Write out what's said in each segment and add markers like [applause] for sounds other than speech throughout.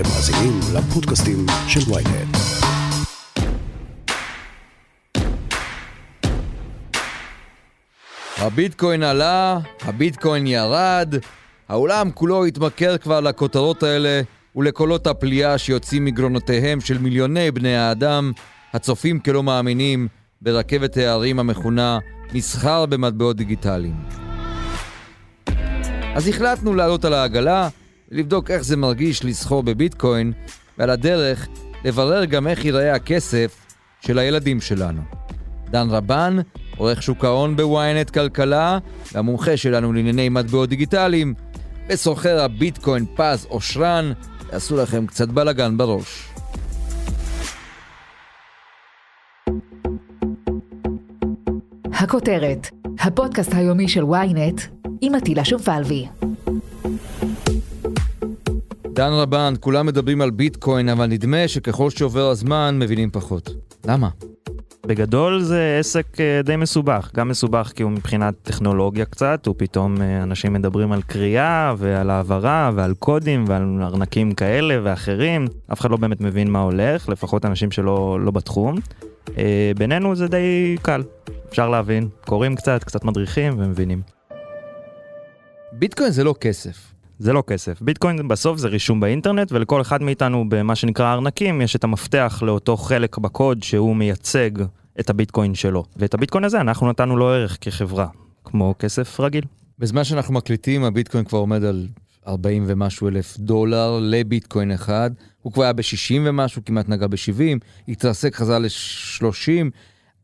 אתם מאזינים לפודקאסטים של ויינט. הביטקוין עלה, הביטקוין ירד, העולם כולו התמכר כבר לכותרות האלה ולקולות הפליאה שיוצאים מגרונותיהם של מיליוני בני האדם, הצופים כלא מאמינים ברכבת הערים המכונה מסחר במטבעות דיגיטליים. אז החלטנו לעלות על העגלה, לבדוק איך זה מרגיש לסחור בביטקוין, ועל הדרך לברר גם איך ייראה הכסף של הילדים שלנו. דן רבן, עורך שוק ההון בוויינט כלכלה, והמומחה שלנו לענייני מטבעות דיגיטליים, וסוחר הביטקוין פז אושרן, יעשו לכם קצת בלאגן בראש. הכותרת, הפודקאסט היומי של ynet עם עטילה שומפלבי. דן רבן, כולם מדברים על ביטקוין, אבל נדמה שככל שעובר הזמן מבינים פחות. למה? בגדול זה עסק אה, די מסובך, גם מסובך כי הוא מבחינת טכנולוגיה קצת, ופתאום אה, אנשים מדברים על קריאה ועל העברה ועל קודים ועל ארנקים כאלה ואחרים, אף אחד לא באמת מבין מה הולך, לפחות אנשים שלא לא בתחום. אה, בינינו זה די קל, אפשר להבין, קוראים קצת, קצת מדריכים ומבינים. ביטקוין זה לא כסף. זה לא כסף. ביטקוין בסוף זה רישום באינטרנט, ולכל אחד מאיתנו במה שנקרא ארנקים יש את המפתח לאותו חלק בקוד שהוא מייצג את הביטקוין שלו. ואת הביטקוין הזה אנחנו נתנו לו ערך כחברה, כמו כסף רגיל. בזמן שאנחנו מקליטים הביטקוין כבר עומד על 40 ומשהו אלף דולר לביטקוין אחד. הוא כבר היה ב-60 ומשהו, כמעט נגע ב-70, התרסק, חזר ל-30.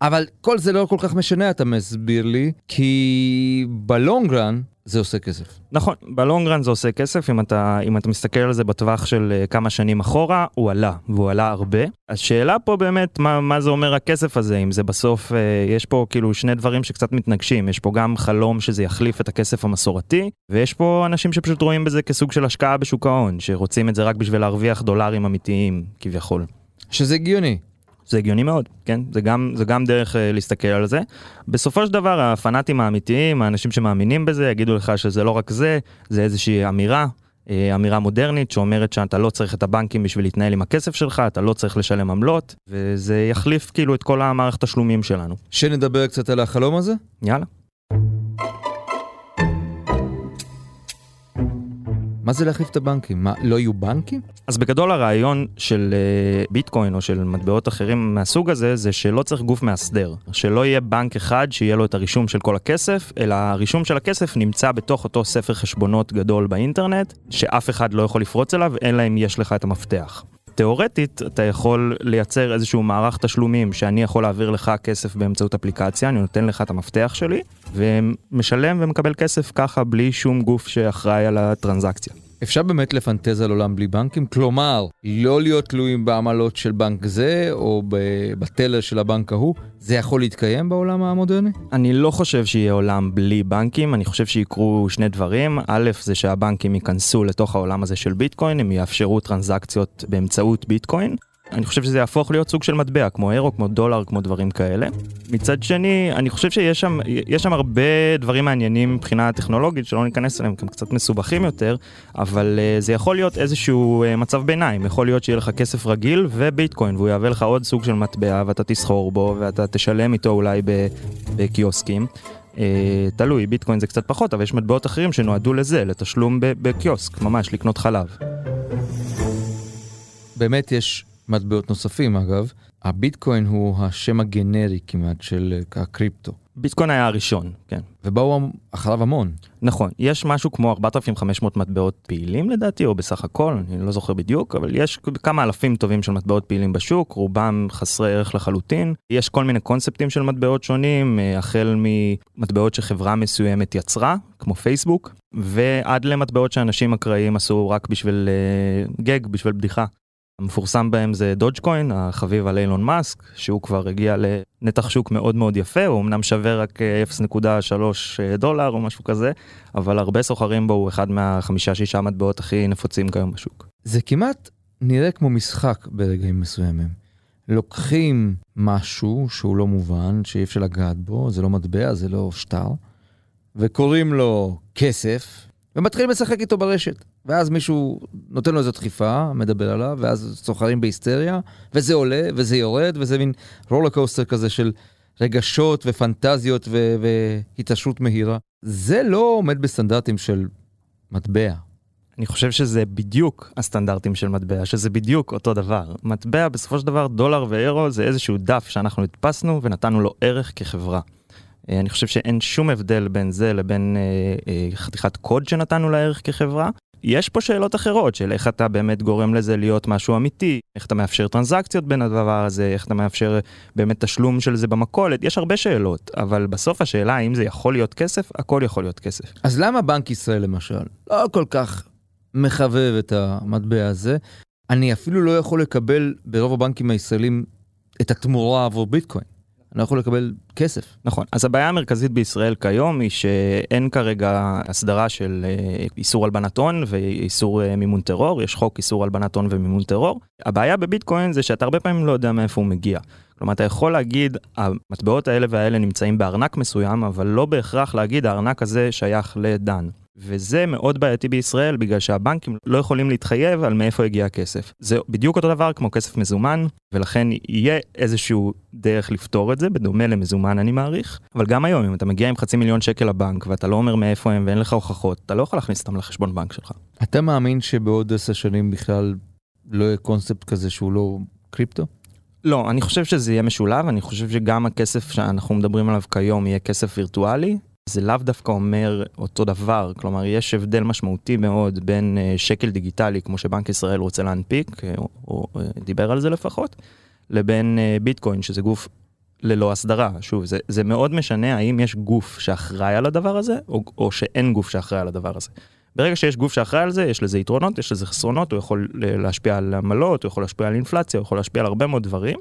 אבל כל זה לא כל כך משנה, אתה מסביר לי, כי בלונגרן זה עושה כסף. נכון, בלונגרן זה עושה כסף, אם אתה, אם אתה מסתכל על זה בטווח של uh, כמה שנים אחורה, הוא עלה, והוא עלה הרבה. השאלה פה באמת, מה, מה זה אומר הכסף הזה, אם זה בסוף, uh, יש פה כאילו שני דברים שקצת מתנגשים, יש פה גם חלום שזה יחליף את הכסף המסורתי, ויש פה אנשים שפשוט רואים בזה כסוג של השקעה בשוק ההון, שרוצים את זה רק בשביל להרוויח דולרים אמיתיים, כביכול. שזה הגיוני. זה הגיוני מאוד, כן? זה גם, זה גם דרך uh, להסתכל על זה. בסופו של דבר, הפנאטים האמיתיים, האנשים שמאמינים בזה, יגידו לך שזה לא רק זה, זה איזושהי אמירה, uh, אמירה מודרנית שאומרת שאתה לא צריך את הבנקים בשביל להתנהל עם הכסף שלך, אתה לא צריך לשלם עמלות, וזה יחליף כאילו את כל המערכת תשלומים שלנו. שנדבר קצת על החלום הזה? יאללה. מה זה להחליף את הבנקים? מה, לא יהיו בנקים? אז בגדול הרעיון של uh, ביטקוין או של מטבעות אחרים מהסוג הזה, זה שלא צריך גוף מאסדר. שלא יהיה בנק אחד שיהיה לו את הרישום של כל הכסף, אלא הרישום של הכסף נמצא בתוך אותו ספר חשבונות גדול באינטרנט, שאף אחד לא יכול לפרוץ אליו, אלא אם יש לך את המפתח. תאורטית אתה יכול לייצר איזשהו מערך תשלומים שאני יכול להעביר לך כסף באמצעות אפליקציה, אני נותן לך את המפתח שלי ומשלם ומקבל כסף ככה בלי שום גוף שאחראי על הטרנזקציה. אפשר באמת לפנטז על עולם בלי בנקים? כלומר, לא להיות תלויים בעמלות של בנק זה או בטלר של הבנק ההוא, זה יכול להתקיים בעולם המודרני? אני לא חושב שיהיה עולם בלי בנקים, אני חושב שיקרו שני דברים. א', זה שהבנקים ייכנסו לתוך העולם הזה של ביטקוין, הם יאפשרו טרנזקציות באמצעות ביטקוין. אני חושב שזה יהפוך להיות סוג של מטבע, כמו אירו, כמו דולר, כמו דברים כאלה. מצד שני, אני חושב שיש שם, שם הרבה דברים מעניינים מבחינה טכנולוגית, שלא ניכנס אליהם, הם קצת מסובכים יותר, אבל uh, זה יכול להיות איזשהו uh, מצב ביניים, יכול להיות שיהיה לך כסף רגיל וביטקוין, והוא יהווה לך עוד סוג של מטבע, ואתה תסחור בו, ואתה תשלם איתו אולי בקיוסקים. Uh, תלוי, ביטקוין זה קצת פחות, אבל יש מטבעות אחרים שנועדו לזה, לתשלום בקיוסק, ממש לקנות חלב. באמת יש מטבעות נוספים אגב. הביטקוין הוא השם הגנרי כמעט של אה, הקריפטו. ביטקוין היה הראשון, כן. ובאו אחריו המון. נכון, יש משהו כמו 4,500 מטבעות פעילים לדעתי, או בסך הכל, אני לא זוכר בדיוק, אבל יש כמה אלפים טובים של מטבעות פעילים בשוק, רובם חסרי ערך לחלוטין. יש כל מיני קונספטים של מטבעות שונים, אה, החל ממטבעות שחברה מסוימת יצרה, כמו פייסבוק, ועד למטבעות שאנשים אקראיים עשו רק בשביל uh, גג, בשביל בדיחה. המפורסם בהם זה דודג'קוין, החביב על אילון מאסק, שהוא כבר הגיע לנתח שוק מאוד מאוד יפה, הוא אמנם שווה רק 0.3 אה, אה, דולר או משהו כזה, אבל הרבה סוחרים בו, הוא אחד מהחמישה-שישה מטבעות הכי נפוצים כיום בשוק. זה כמעט נראה כמו משחק ברגעים מסוימים. לוקחים משהו שהוא לא מובן, שאי אפשר לגעת בו, זה לא מטבע, זה לא שטר, וקוראים לו כסף, ומתחילים לשחק איתו ברשת. ואז מישהו נותן לו איזו דחיפה, מדבר עליו, ואז סוחרים בהיסטריה, וזה עולה, וזה יורד, וזה מין רולר קוסטר כזה של רגשות ופנטזיות ו- והתעשרות מהירה. זה לא עומד בסטנדרטים של מטבע. אני חושב שזה בדיוק הסטנדרטים של מטבע, שזה בדיוק אותו דבר. מטבע בסופו של דבר דולר ואירו זה איזשהו דף שאנחנו הדפסנו ונתנו לו ערך כחברה. אה, אני חושב שאין שום הבדל בין זה לבין אה, אה, חתיכת קוד שנתנו לערך כחברה. יש פה שאלות אחרות של איך אתה באמת גורם לזה להיות משהו אמיתי, איך אתה מאפשר טרנזקציות בין הדבר הזה, איך אתה מאפשר באמת תשלום של זה במכולת, יש הרבה שאלות, אבל בסוף השאלה האם זה יכול להיות כסף, הכל יכול להיות כסף. אז למה בנק ישראל למשל לא כל כך מחבב את המטבע הזה? אני אפילו לא יכול לקבל ברוב הבנקים הישראלים את התמורה עבור ביטקוין. אני לא יכול לקבל כסף. נכון, אז הבעיה המרכזית בישראל כיום היא שאין כרגע הסדרה של אה, איסור הלבנת הון ואיסור אה, מימון טרור, יש חוק איסור הלבנת הון ומימון טרור. הבעיה בביטקוין זה שאתה הרבה פעמים לא יודע מאיפה הוא מגיע. כלומר, אתה יכול להגיד, המטבעות האלה והאלה נמצאים בארנק מסוים, אבל לא בהכרח להגיד הארנק הזה שייך לדן. וזה מאוד בעייתי בישראל בגלל שהבנקים לא יכולים להתחייב על מאיפה הגיע הכסף. זה בדיוק אותו דבר כמו כסף מזומן, ולכן יהיה איזשהו דרך לפתור את זה, בדומה למזומן אני מעריך. אבל גם היום, אם אתה מגיע עם חצי מיליון שקל לבנק ואתה לא אומר מאיפה הם ואין לך הוכחות, אתה לא יכול להכניס אותם לחשבון בנק שלך. אתה מאמין שבעוד עשר שנים בכלל לא יהיה קונספט כזה שהוא לא קריפטו? לא, אני חושב שזה יהיה משולב, אני חושב שגם הכסף שאנחנו מדברים עליו כיום יהיה כסף וירטואלי, זה לאו דווקא אומר אותו דבר, כלומר יש הבדל משמעותי מאוד בין uh, שקל דיגיטלי, כמו שבנק ישראל רוצה להנפיק, או, או uh, דיבר על זה לפחות, לבין ביטקוין, שזה גוף ללא הסדרה. שוב, זה, זה מאוד משנה האם יש גוף שאחראי על הדבר הזה, או, או שאין גוף שאחראי על הדבר הזה. ברגע שיש גוף שאחראי על זה, יש לזה יתרונות, יש לזה חסרונות, הוא יכול להשפיע על עמלות, הוא יכול להשפיע על אינפלציה, הוא יכול להשפיע על הרבה מאוד דברים.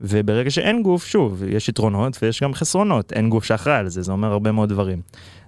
וברגע שאין גוף, שוב, יש יתרונות ויש גם חסרונות, אין גוף שאחראי על זה, זה אומר הרבה מאוד דברים.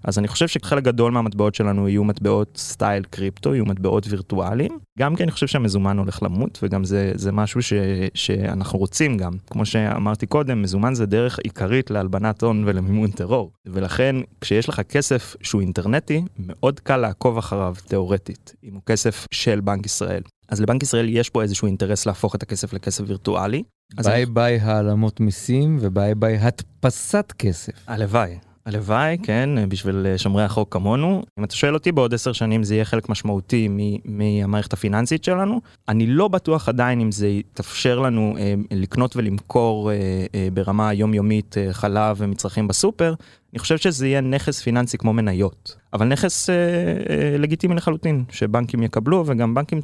אז אני חושב שחלק גדול מהמטבעות שלנו יהיו מטבעות סטייל קריפטו, יהיו מטבעות וירטואליים. גם כי אני חושב שהמזומן הולך למות, וגם זה, זה משהו ש, שאנחנו רוצים גם. כמו שאמרתי קודם, מזומן זה דרך עיקרית להלבנת הון ולמימון טרור. ולכן, כשיש לך כסף שהוא אינטרנטי, מאוד קל לעקוב אחריו תאורטית, אם הוא כסף של בנק ישראל. אז לבנק ישראל יש פה איזשהו אינטרס להפוך את הכסף לכסף וירטואלי. ביי אני... ביי העלמות מיסים וביי ביי הדפסת כסף. הלוואי. הלוואי, כן, בשביל שומרי החוק כמונו. אם אתה שואל אותי, בעוד עשר שנים זה יהיה חלק משמעותי מהמערכת הפיננסית שלנו. אני לא בטוח עדיין אם זה יתאפשר לנו אה, לקנות ולמכור אה, אה, ברמה היומיומית אה, חלב ומצרכים בסופר. אני חושב שזה יהיה נכס פיננסי כמו מניות, אבל נכס אה, אה, לגיטימי לחלוטין, שבנקים יקבלו וגם בנקים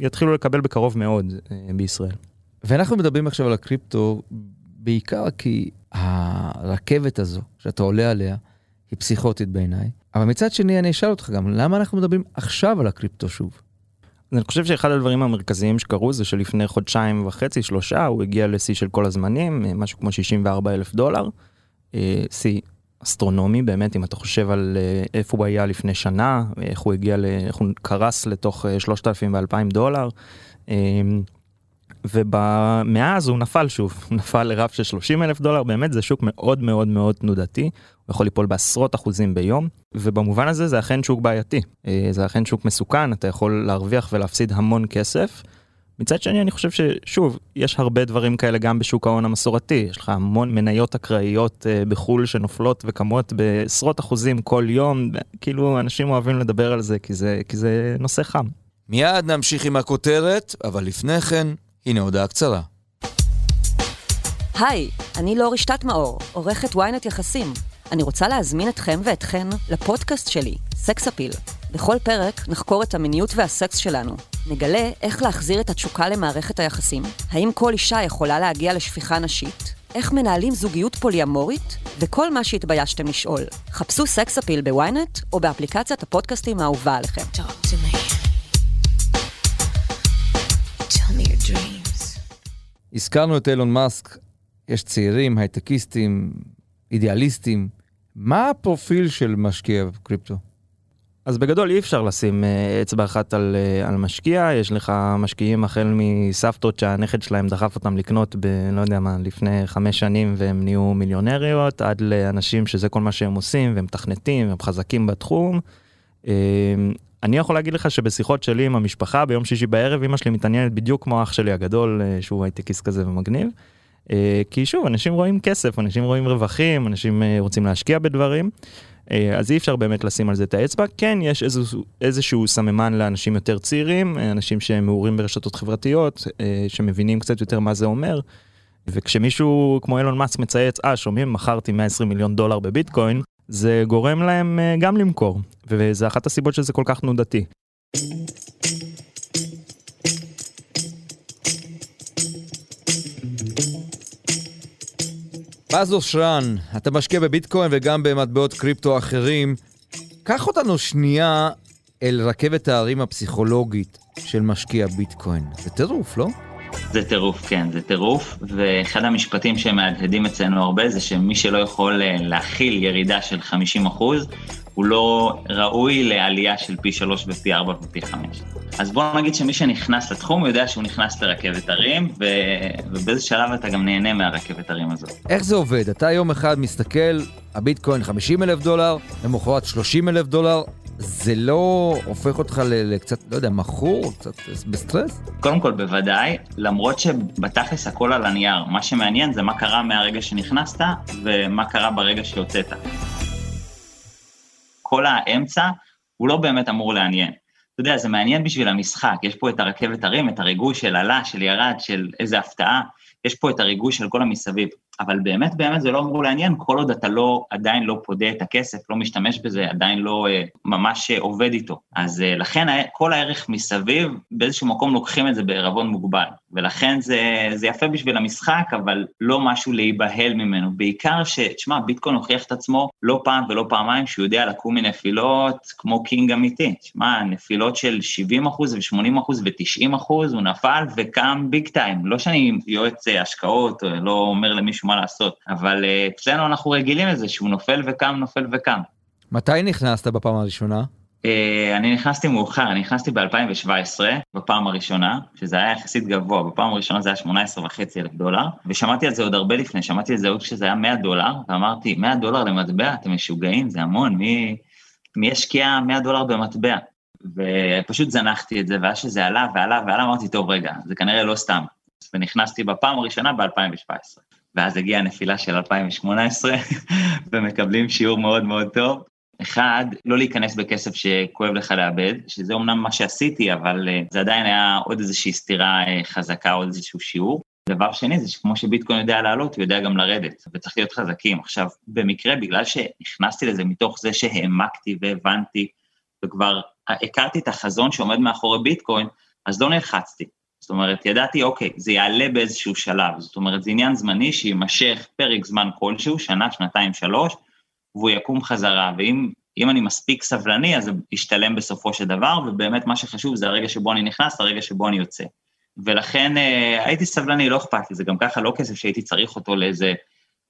יתחילו לקבל בקרוב מאוד אה, בישראל. ואנחנו מדברים עכשיו על הקריפטו בעיקר כי הרכבת הזו שאתה עולה עליה היא פסיכוטית בעיניי. אבל מצד שני אני אשאל אותך גם, למה אנחנו מדברים עכשיו על הקריפטו שוב? אני חושב שאחד הדברים המרכזיים שקרו זה שלפני חודשיים וחצי, שלושה, הוא הגיע לשיא של כל הזמנים, משהו כמו 64 אלף דולר. אה, שיא אסטרונומי באמת, אם אתה חושב על אה, איפה הוא היה לפני שנה, איך הוא הגיע, איך הוא קרס לתוך 3,000 ו-2,000 דולר. ומאז הוא נפל שוב, [laughs] הוא נפל לרף של 30 אלף דולר, באמת זה שוק מאוד מאוד מאוד תנודתי, הוא יכול ליפול בעשרות אחוזים ביום, ובמובן הזה זה אכן שוק בעייתי, אה, זה אכן שוק מסוכן, אתה יכול להרוויח ולהפסיד המון כסף. מצד שני אני חושב ששוב, יש הרבה דברים כאלה גם בשוק ההון המסורתי, יש לך המון מניות אקראיות אה, בחו"ל שנופלות וקמות בעשרות אחוזים כל יום, כאילו אנשים אוהבים לדבר על זה כי זה, כי זה נושא חם. מיד נמשיך עם הכותרת, אבל לפני כן, הנה הודעה קצרה. היי, אני לא רשתת מאור, עורכת ynet יחסים. אני רוצה להזמין אתכם ואתכן לפודקאסט שלי, סקס אפיל. בכל פרק נחקור את המיניות והסקס שלנו. נגלה איך להחזיר את התשוקה למערכת היחסים, האם כל אישה יכולה להגיע לשפיכה נשית, איך מנהלים זוגיות פוליאמורית, וכל מה שהתביישתם לשאול. חפשו סקס אפיל בוויינט או באפליקציית הפודקאסטים האהובה עליכם. הזכרנו את אילון מאסק, יש צעירים, הייטקיסטים, אידיאליסטים. מה הפרופיל של משקיע בקריפטו? אז בגדול אי אפשר לשים uh, אצבע אחת על, uh, על משקיע, יש לך משקיעים החל מסבתות שהנכד שלהם דחף אותם לקנות ב... לא יודע מה, לפני חמש שנים והם נהיו מיליונריות, עד לאנשים שזה כל מה שהם עושים והם מתכנתים והם חזקים בתחום. אני יכול להגיד לך שבשיחות שלי עם המשפחה ביום שישי בערב אמא שלי מתעניינת בדיוק כמו אח שלי הגדול אה, שהוא הייטקיסט כזה ומגניב. אה, כי שוב אנשים רואים כסף אנשים רואים רווחים אנשים אה, רוצים להשקיע בדברים. אז אי אפשר באמת לשים על זה את האצבע כן יש איזשהו, איזשהו סממן לאנשים יותר צעירים אנשים שהם מעורים ברשתות חברתיות שמבינים קצת יותר מה זה אומר. וכשמישהו כמו אילון מאסק מצייץ אה שומעים מכרתי 120 מיליון דולר בביטקוין זה גורם להם אה, גם למכור, וזה אחת הסיבות שזה כל כך תנודתי. אז אושרן, אתה משקיע בביטקוין וגם במטבעות קריפטו אחרים. קח אותנו שנייה אל רכבת ההרים הפסיכולוגית של משקיע ביטקוין. זה טירוף, לא? זה טירוף, כן, זה טירוף, ואחד המשפטים שמהדהדים אצלנו הרבה זה שמי שלא יכול אה, להכיל ירידה של 50 אחוז, הוא לא ראוי לעלייה של פי 3 ופי 4 ופי 5. אז בוא נגיד שמי שנכנס לתחום יודע שהוא נכנס לרכבת הרים, ו... ובאיזה שלב אתה גם נהנה מהרכבת הרים הזאת. איך זה עובד? אתה יום אחד מסתכל, הביטקוין 50 אלף דולר, למחרת 30 אלף דולר, זה לא הופך אותך לקצת, לא יודע, מכור, קצת בסטרס? קודם כל, בוודאי, למרות שבתכלס הכל על הנייר. מה שמעניין זה מה קרה מהרגע שנכנסת ומה קרה ברגע שיוצאת. כל האמצע הוא לא באמת אמור לעניין. אתה יודע, זה מעניין בשביל המשחק, יש פה את הרכבת הרים, את הריגוי של עלה, של ירד, של איזה הפתעה, יש פה את הריגוש של כל המסביב. אבל באמת באמת זה לא אמור לעניין כל עוד אתה לא, עדיין לא פודה את הכסף, לא משתמש בזה, עדיין לא אה, ממש אה, עובד איתו. אז אה, לכן כל הערך מסביב, באיזשהו מקום לוקחים את זה בערבון מוגבל. ולכן זה, זה יפה בשביל המשחק, אבל לא משהו להיבהל ממנו. בעיקר ש, תשמע, ביטקוין הוכיח את עצמו לא פעם ולא פעמיים שהוא יודע לקום מנפילות כמו king אמיתי. תשמע, נפילות של 70 אחוז ו-80 אחוז ו-90 אחוז, הוא נפל וקם big time. לא שאני יועץ השקעות, או לא אומר למישהו מה לעשות. אבל אה, אצלנו אנחנו רגילים לזה שהוא נופל וקם, נופל וקם. מתי נכנסת בפעם הראשונה? Uh, אני נכנסתי מאוחר, אני נכנסתי ב-2017, בפעם הראשונה, שזה היה יחסית גבוה, בפעם הראשונה זה היה 18 וחצי אלף דולר, ושמעתי על זה עוד הרבה לפני, שמעתי על זה עוד כשזה היה 100 דולר, ואמרתי, 100 דולר למטבע, אתם משוגעים, זה המון, מי, מי ישקיע 100 דולר במטבע? ופשוט זנחתי את זה, ואז שזה עלה ועלה ועלה, אמרתי, טוב, רגע, זה כנראה לא סתם. ונכנסתי בפעם הראשונה ב-2017. ואז הגיעה הנפילה של 2018, [laughs] ומקבלים שיעור מאוד מאוד טוב. אחד, לא להיכנס בכסף שכואב לך לאבד, שזה אומנם מה שעשיתי, אבל uh, זה עדיין היה עוד איזושהי סתירה uh, חזקה, עוד איזשהו שיעור. דבר שני זה שכמו שביטקוין יודע לעלות, הוא יודע גם לרדת, וצריך להיות חזקים. עכשיו, במקרה, בגלל שנכנסתי לזה מתוך זה שהעמקתי והבנתי, וכבר הכרתי את החזון שעומד מאחורי ביטקוין, אז לא נלחצתי. זאת אומרת, ידעתי, אוקיי, זה יעלה באיזשהו שלב, זאת אומרת, זה עניין זמני שיימשך פרק זמן כלשהו, שנה, שנתיים, שלוש, והוא יקום חזרה, ואם אני מספיק סבלני, אז זה ישתלם בסופו של דבר, ובאמת מה שחשוב זה הרגע שבו אני נכנס, הרגע שבו אני יוצא. ולכן אה, הייתי סבלני, לא אכפת לי, זה גם ככה לא כסף שהייתי צריך אותו לאיזה,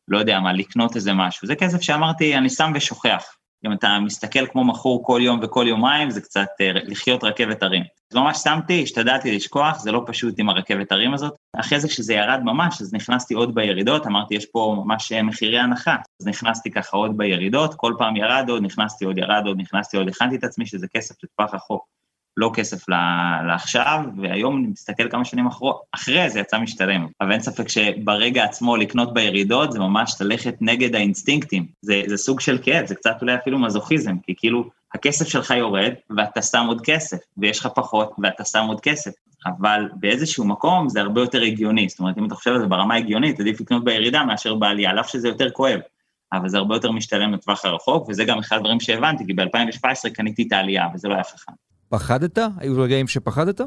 לא יודע מה, לקנות איזה משהו, זה כסף שאמרתי, אני שם ושוכח. אם אתה מסתכל כמו מכור כל יום וכל יומיים, זה קצת אה, לחיות רכבת הרים. אז ממש שמתי, השתדלתי לשכוח, זה לא פשוט עם הרכבת הרים הזאת. אחרי זה כשזה ירד ממש, אז נכנסתי עוד בירידות, אמרתי, יש פה ממש אה, מחירי הנחה. אז נכנסתי ככה עוד בירידות, כל פעם ירד עוד, נכנסתי עוד, ירד עוד, נכנסתי עוד, הכנתי את עצמי שזה כסף לטווח רחוק. לא כסף לעכשיו, והיום אני מסתכל כמה שנים אחרי, אחרי זה יצא משתלם. אבל אין ספק שברגע עצמו לקנות בירידות זה ממש ללכת נגד האינסטינקטים. זה, זה סוג של כאב, זה קצת אולי אפילו מזוכיזם, כי כאילו הכסף שלך יורד ואתה שם עוד כסף, ויש לך פחות ואתה שם עוד כסף. אבל באיזשהו מקום זה הרבה יותר הגיוני, זאת אומרת, אם אתה חושב על זה ברמה הגיונית, עדיף לקנות בירידה מאשר בעלייה, על אף שזה יותר כואב. אבל זה הרבה יותר משתלם לטווח הרחוק, וזה גם אחד הדברים שהבנתי, כי ב-2017 קניתי את העלייה, וזה לא היה חכם. פחדת? היו רגעים שפחדת?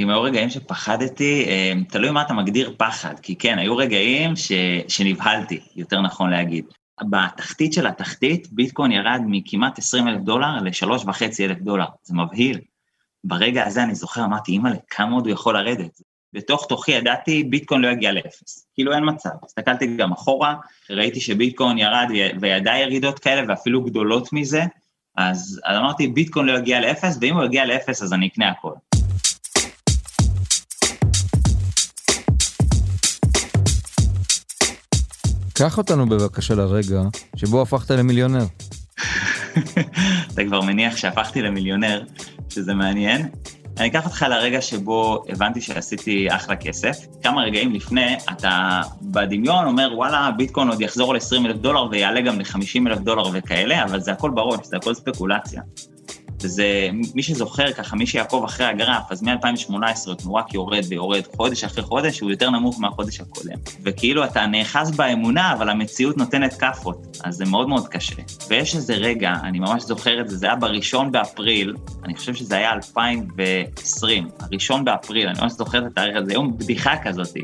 אם היו רגעים שפחדתי, אה, תלוי מה אתה מגדיר פחד, כי כן, היו רגעים ש, שנבהלתי, יותר נכון להגיד. בתחתית של התחתית, ביטקוין ירד מכמעט 20 אלף דולר ל-3.5 אלף דולר, זה מבהיל. ברגע הזה אני זוכר, אמרתי, אימא'לה, כמה עוד הוא יכול לרדת? בתוך תוכי ידעתי, ביטקוין לא יגיע לאפס. כאילו אין מצב. הסתכלתי גם אחורה, ראיתי שביטקוין ירד וידע ירידות כאלה ואפילו גדולות מזה, אז, אז אמרתי, ביטקוין לא יגיע לאפס, ואם הוא יגיע לאפס אז אני אקנה הכל. קח אותנו בבקשה לרגע שבו הפכת למיליונר. [laughs] אתה כבר מניח שהפכתי למיליונר, שזה מעניין. אני אקח אותך לרגע שבו הבנתי שעשיתי אחלה כסף. כמה רגעים לפני, אתה בדמיון אומר, וואלה, ביטקוין עוד יחזור ל-20 אלף דולר ויעלה גם ל-50 אלף דולר וכאלה, אבל זה הכל בראש, זה הכל ספקולציה. וזה, מי שזוכר ככה, מי שיעקוב אחרי הגרף, אז מ-2018 הוא רק יורד ויורד חודש אחרי חודש, הוא יותר נמוך מהחודש הקודם. וכאילו אתה נאחז באמונה, אבל המציאות נותנת כאפות, אז זה מאוד מאוד קשה. ויש איזה רגע, אני ממש זוכר את זה, זה היה בראשון באפריל, אני חושב שזה היה 2020, הראשון באפריל, אני ממש זוכר את התאריך הזה, יום בדיחה כזאת,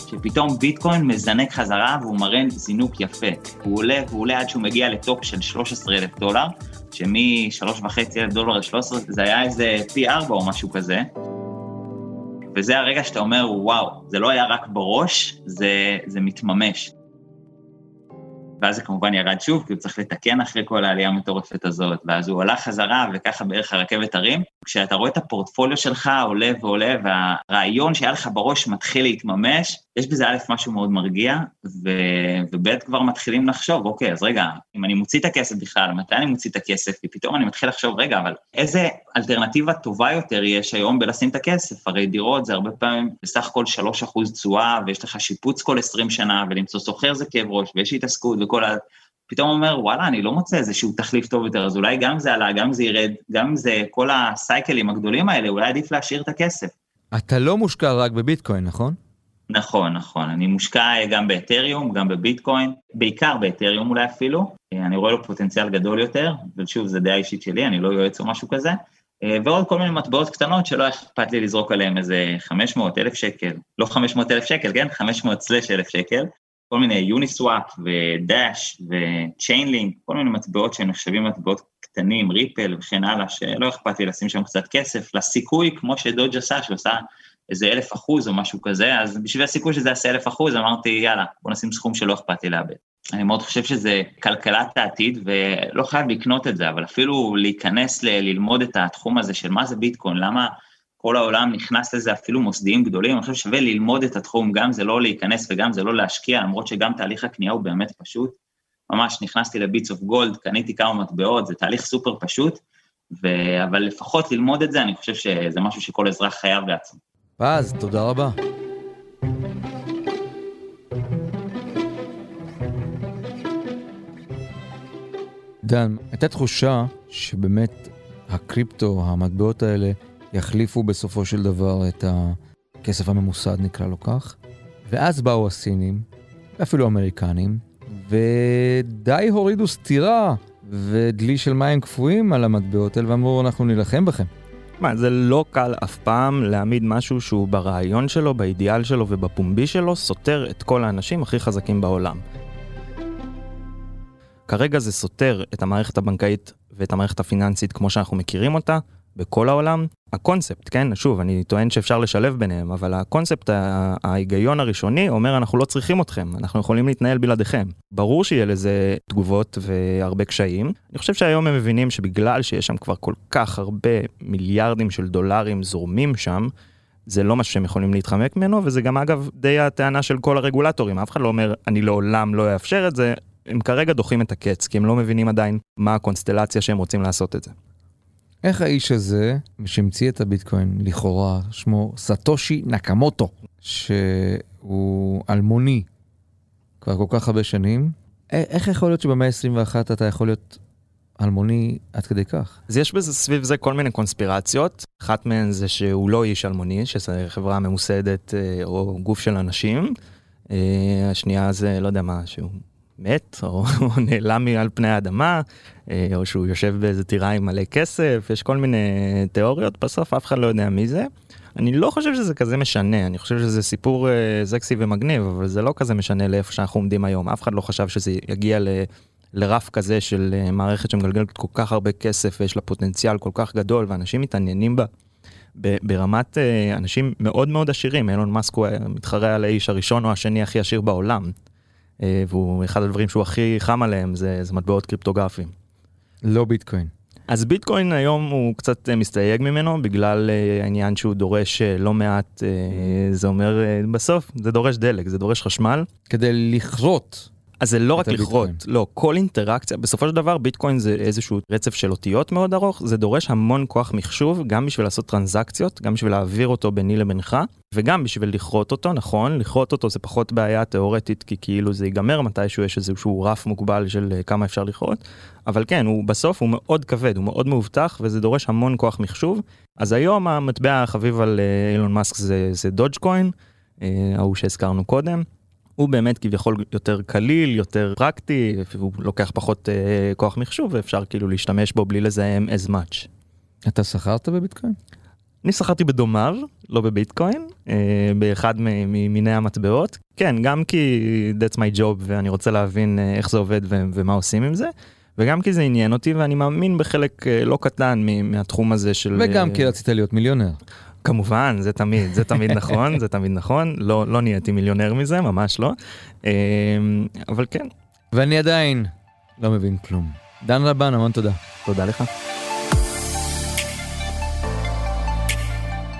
שפתאום ביטקוין מזנק חזרה והוא מראה זינוק יפה. הוא עולה והוא עולה עד שהוא מגיע לטופ של 13,000 דולר, שמ-3.5 אלף דולר ל-13 זה היה איזה פי 4 או משהו כזה. וזה הרגע שאתה אומר, וואו, זה לא היה רק בראש, זה, זה מתממש. ואז זה כמובן ירד שוב, כי הוא צריך לתקן אחרי כל העלייה המטורפת הזאת, ואז הוא עלה חזרה, וככה בערך הרכבת הרים. כשאתה רואה את הפורטפוליו שלך עולה ועולה, והרעיון שהיה לך בראש מתחיל להתממש, יש בזה א', משהו מאוד מרגיע, ו... וב', כבר מתחילים לחשוב, אוקיי, אז רגע, אם אני מוציא את הכסף בכלל, מתי אני מוציא את הכסף? כי פתאום אני מתחיל לחשוב, רגע, אבל איזה אלטרנטיבה טובה יותר יש היום בלשים את הכסף? הרי דירות זה הרבה פעמים בסך הכל 3% תשואה, ויש לך שיפוץ כל 20 שנה, ולמצוא סוחר זה כאב ראש, ויש התעסקות וכל ה... פתאום אומר, וואלה, אני לא מוצא איזשהו תחליף טוב יותר, אז אולי גם זה עלה, גם זה ירד, גם זה כל הסייקלים הגדולים האלה, אולי עדיף להשאיר את הכסף. אתה לא מושקע רק בביטקוין, נכון? נכון, נכון. אני מושקע גם באתריום, גם בביטקוין, בעיקר באתריום אולי אפילו. אני רואה לו פוטנציאל גדול יותר, ושוב, זו דעה אישית שלי, אני לא יועץ או משהו כזה. ועוד כל מיני מטבעות קטנות שלא אכפת לי לזרוק עליהם איזה 500 אלף שקל, לא 500 אלף שקל, כן? 500 סלש אלף שקל. כל מיני יוניסוואפ ודאש וצ'יינלינק, כל מיני מטבעות שנחשבים מטבעות קטנים, ריפל וכן הלאה, שלא אכפת לי לשים שם קצת כסף, לסיכוי, כמו שדודג' עשה, שעושה איזה אלף אחוז או משהו כזה, אז בשביל הסיכוי שזה יעשה אלף אחוז, אמרתי, יאללה, בוא נשים סכום שלא אכפת לי לאבד. אני מאוד חושב שזה כלכלת העתיד, ולא חייב לקנות את זה, אבל אפילו להיכנס ל- ללמוד את התחום הזה של מה זה ביטקוין, למה כל העולם נכנס לזה, אפילו מוסדיים גדולים, אני חושב שווה ללמוד את התחום, גם זה לא להיכנס וגם זה לא להשקיע, למרות שגם תהליך הקנייה הוא באמת פשוט. ממש נכנסתי לביטס אוף גולד, קניתי כמה מטבעות, זה תהליך סופר פשוט, ו... אבל לפחות ללמוד את זה, אני חושב שזה משהו שכל אזרח חייב לעצמו. פז, תודה רבה. דן, הייתה תחושה שבאמת הקריפטו, המטבעות האלה, יחליפו בסופו של דבר את הכסף הממוסד, נקרא לו כך. ואז באו הסינים, ואפילו האמריקנים, ודי הורידו סטירה ודלי של מים קפואים על המטבעות האלה, ואמרו, אנחנו נילחם בכם. מה, זה לא קל אף פעם להעמיד משהו שהוא ברעיון שלו, באידיאל שלו ובפומבי שלו, סותר את כל האנשים הכי חזקים בעולם. כרגע זה סותר את המערכת הבנקאית ואת המערכת הפיננסית כמו שאנחנו מכירים אותה, בכל העולם. הקונספט, כן, שוב, אני טוען שאפשר לשלב ביניהם, אבל הקונספט, ההיגיון הראשוני אומר אנחנו לא צריכים אתכם, אנחנו יכולים להתנהל בלעדיכם. ברור שיהיה לזה תגובות והרבה קשיים. אני חושב שהיום הם מבינים שבגלל שיש שם כבר כל כך הרבה מיליארדים של דולרים זורמים שם, זה לא משהו שהם יכולים להתחמק ממנו, וזה גם אגב די הטענה של כל הרגולטורים, אף אחד לא אומר אני לעולם לא אאפשר את זה, הם כרגע דוחים את הקץ, כי הם לא מבינים עדיין מה הקונסטלציה שהם רוצים לעשות את זה. איך האיש הזה, שהמציא את הביטקוין, לכאורה, שמו סטושי נקמוטו, שהוא אלמוני כבר כל כך הרבה שנים, איך יכול להיות שבמאה ה-21 אתה יכול להיות אלמוני עד כדי כך? אז יש בזה סביב זה כל מיני קונספירציות. אחת מהן זה שהוא לא איש אלמוני, שזה חברה ממוסדת או גוף של אנשים. השנייה זה, לא יודע מה, שהוא מת, או [laughs] נעלם מעל פני האדמה, או שהוא יושב באיזה טירה עם מלא כסף, יש כל מיני תיאוריות, בסוף אף אחד לא יודע מי זה. אני לא חושב שזה כזה משנה, אני חושב שזה סיפור זקסי ומגניב, אבל זה לא כזה משנה לאיפה שאנחנו עומדים היום. אף אחד לא חשב שזה יגיע ל... לרף כזה של מערכת שמגלגלת כל כך הרבה כסף ויש לה פוטנציאל כל כך גדול ואנשים מתעניינים בה ברמת אנשים מאוד מאוד עשירים, אילון מאסק הוא מתחרה על האיש הראשון או השני הכי עשיר בעולם. והוא אחד הדברים שהוא הכי חם עליהם זה, זה מטבעות קריפטוגרפיים. לא ביטקוין. אז ביטקוין היום הוא קצת מסתייג ממנו בגלל העניין שהוא דורש לא מעט, זה אומר בסוף זה דורש דלק, זה דורש חשמל. כדי לכרות אז זה לא רק. לכרות, לא, כל אינטראקציה, בסופו של דבר ביטקוין זה איזשהו רצף של אותיות מאוד ארוך, זה דורש המון כוח מחשוב, גם בשביל לעשות טרנזקציות, גם בשביל להעביר אותו ביני לבינך, וגם בשביל לכרות אותו, נכון, לכרות אותו זה פחות בעיה תיאורטית, כי כאילו זה ייגמר מתישהו, יש איזשהו רף מוגבל של אה, כמה אפשר לכרות, אבל כן, הוא בסוף הוא מאוד כבד, הוא מאוד מאובטח, וזה דורש המון כוח מחשוב. אז היום המטבע החביב על אה, אילון מאסק זה, זה דודג'קוין, אה, ההוא שהזכרנו קודם. הוא באמת כביכול יותר קליל, יותר פרקטי, הוא לוקח פחות אה, כוח מחשוב ואפשר כאילו להשתמש בו בלי לזהם as much. אתה שכרת בביטקוין? אני שכרתי בדומיו, לא בביטקוין, אה, באחד ממיני המטבעות. כן, גם כי that's my job ואני רוצה להבין אה, איך זה עובד ו- ומה עושים עם זה, וגם כי זה עניין אותי ואני מאמין בחלק אה, לא קטן מהתחום הזה של... וגם אה, כי רצית להיות מיליונר. כמובן, זה תמיד, זה תמיד [laughs] נכון, זה תמיד נכון, לא, לא נהייתי מיליונר מזה, ממש לא. אה, אבל כן, ואני עדיין לא מבין כלום. דן רבן, המון תודה. תודה לך.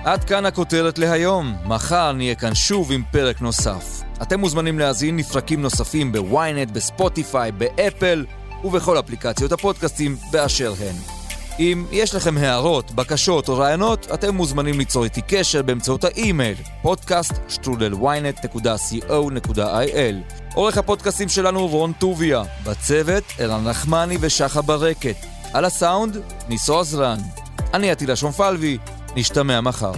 עד כאן הכותרת להיום. מחר נהיה כאן שוב עם פרק נוסף. אתם מוזמנים להזין לפרקים נוספים בוויינט, בספוטיפיי, באפל ובכל אפליקציות הפודקאסטים באשר הן. אם יש לכם הערות, בקשות או רעיונות, אתם מוזמנים ליצור איתי קשר באמצעות האימייל podcastshtrudelwynet.co.il עורך הפודקאסטים שלנו הוא רון טוביה, בצוות ערן נחמני ושחה ברקת, על הסאונד ניסו עזרן. אני עטילה שומפלבי, נשתמע מחר.